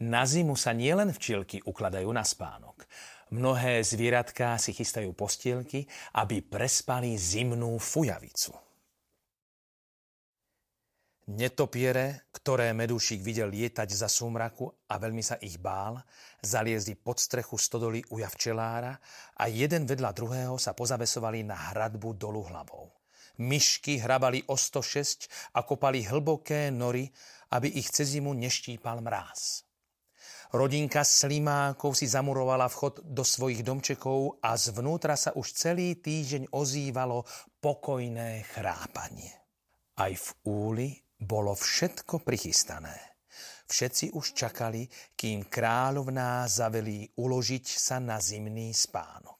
na zimu sa nielen včielky ukladajú na spánok. Mnohé zvieratká si chystajú postielky, aby prespali zimnú fujavicu. Netopiere, ktoré medúšik videl lietať za súmraku a veľmi sa ich bál, zaliezli pod strechu stodoly uja včelára a jeden vedľa druhého sa pozabesovali na hradbu dolu hlavou. Myšky hrabali o 106 a kopali hlboké nory, aby ich cez zimu neštípal mráz. Rodinka slimákov si zamurovala vchod do svojich domčekov a zvnútra sa už celý týždeň ozývalo pokojné chrápanie. Aj v úli bolo všetko prichystané. Všetci už čakali, kým kráľovná zavelí uložiť sa na zimný spánok.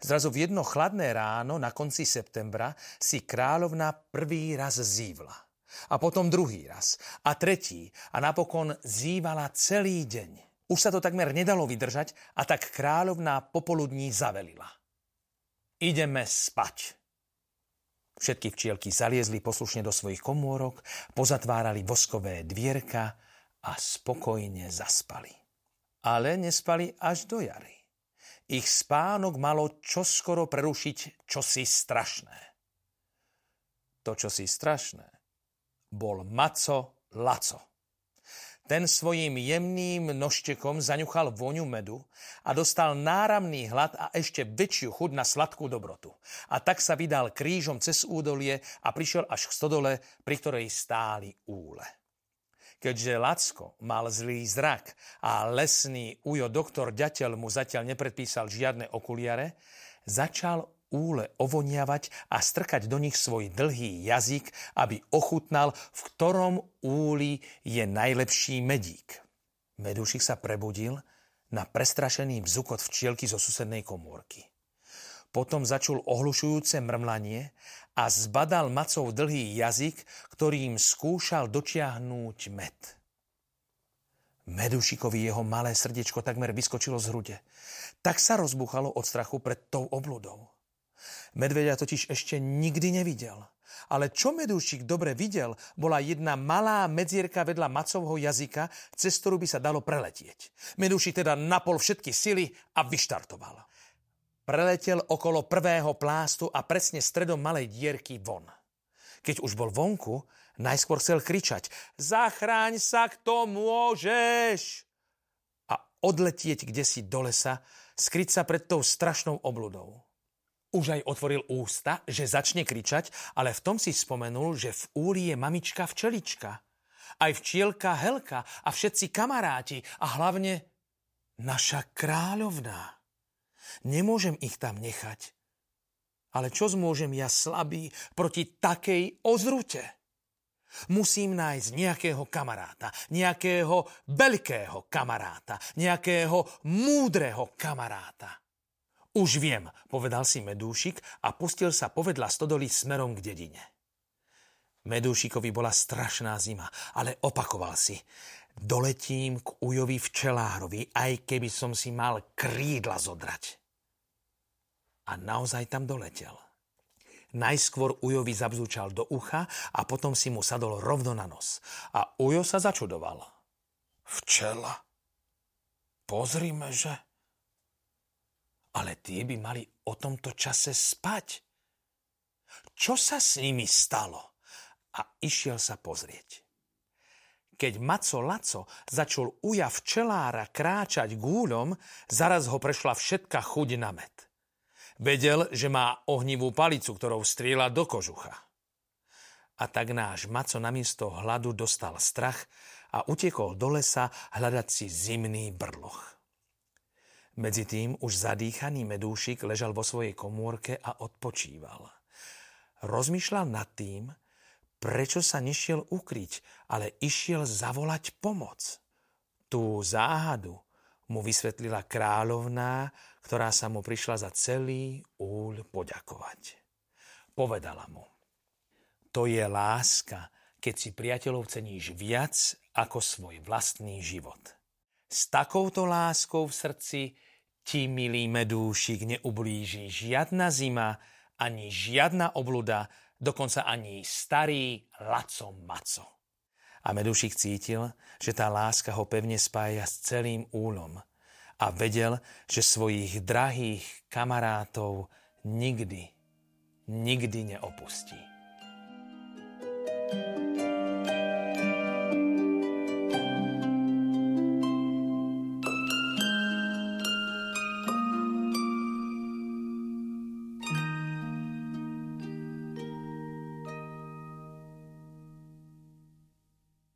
Zrazu v jedno chladné ráno na konci septembra si kráľovna prvý raz zívla – a potom druhý raz. A tretí. A napokon zývala celý deň. Už sa to takmer nedalo vydržať a tak kráľovná popoludní zavelila. Ideme spať. Všetky včielky zaliezli poslušne do svojich komórok, pozatvárali voskové dvierka a spokojne zaspali. Ale nespali až do jary. Ich spánok malo čoskoro prerušiť čosi strašné. To čosi strašné bol Maco Laco. Ten svojím jemným nožtekom zaňuchal voňu medu a dostal náramný hlad a ešte väčšiu chud na sladkú dobrotu. A tak sa vydal krížom cez údolie a prišiel až k stodole, pri ktorej stáli úle. Keďže Lacko mal zlý zrak a lesný ujo doktor Ďateľ mu zatiaľ nepredpísal žiadne okuliare, začal úle ovoniavať a strkať do nich svoj dlhý jazyk, aby ochutnal, v ktorom úli je najlepší medík. Medúšik sa prebudil na prestrašený bzukot včielky zo susednej komórky. Potom začul ohlušujúce mrmlanie a zbadal macov dlhý jazyk, ktorým skúšal dočiahnúť med. Medušikovi jeho malé srdiečko takmer vyskočilo z hrude. Tak sa rozbuchalo od strachu pred tou obludou. Medveďa totiž ešte nikdy nevidel. Ale čo Medúšik dobre videl, bola jedna malá medzierka vedľa macovho jazyka, cez ktorú by sa dalo preletieť. Medúšik teda napol všetky sily a vyštartoval. Preletel okolo prvého plástu a presne stredom malej dierky von. Keď už bol vonku, najskôr chcel kričať Zachráň sa, kto môžeš! A odletieť kde si do lesa, skryť sa pred tou strašnou obludou. Už aj otvoril ústa, že začne kričať, ale v tom si spomenul, že v úri je mamička včelička. Aj včielka Helka a všetci kamaráti a hlavne naša kráľovná. Nemôžem ich tam nechať. Ale čo zmôžem ja slabý proti takej ozrute? Musím nájsť nejakého kamaráta, nejakého veľkého kamaráta, nejakého múdreho kamaráta. Už viem, povedal si Medúšik a pustil sa povedľa stodoly smerom k dedine. Medúšikovi bola strašná zima, ale opakoval si. Doletím k ujovi včelárovi, aj keby som si mal krídla zodrať. A naozaj tam doletel. Najskôr ujovi zabzúčal do ucha a potom si mu sadol rovno na nos. A ujo sa začudoval. Včela? Pozrime, že ale tie by mali o tomto čase spať. Čo sa s nimi stalo? A išiel sa pozrieť. Keď Maco Laco začal uja včelára kráčať gúľom, zaraz ho prešla všetka chuť na med. Vedel, že má ohnivú palicu, ktorou strieľa do kožucha. A tak náš Maco namiesto hladu dostal strach a utekol do lesa hľadať si zimný brloch. Medzi tým už zadýchaný medúšik ležal vo svojej komórke a odpočíval. Rozmýšľal nad tým, prečo sa nešiel ukryť, ale išiel zavolať pomoc. Tú záhadu mu vysvetlila kráľovná, ktorá sa mu prišla za celý úľ poďakovať. Povedala mu, to je láska, keď si priateľov ceníš viac ako svoj vlastný život. S takouto láskou v srdci ti, milý medúšik, neublíži žiadna zima, ani žiadna obluda, dokonca ani starý Laco Maco. A medúšik cítil, že tá láska ho pevne spája s celým úlom a vedel, že svojich drahých kamarátov nikdy, nikdy neopustí.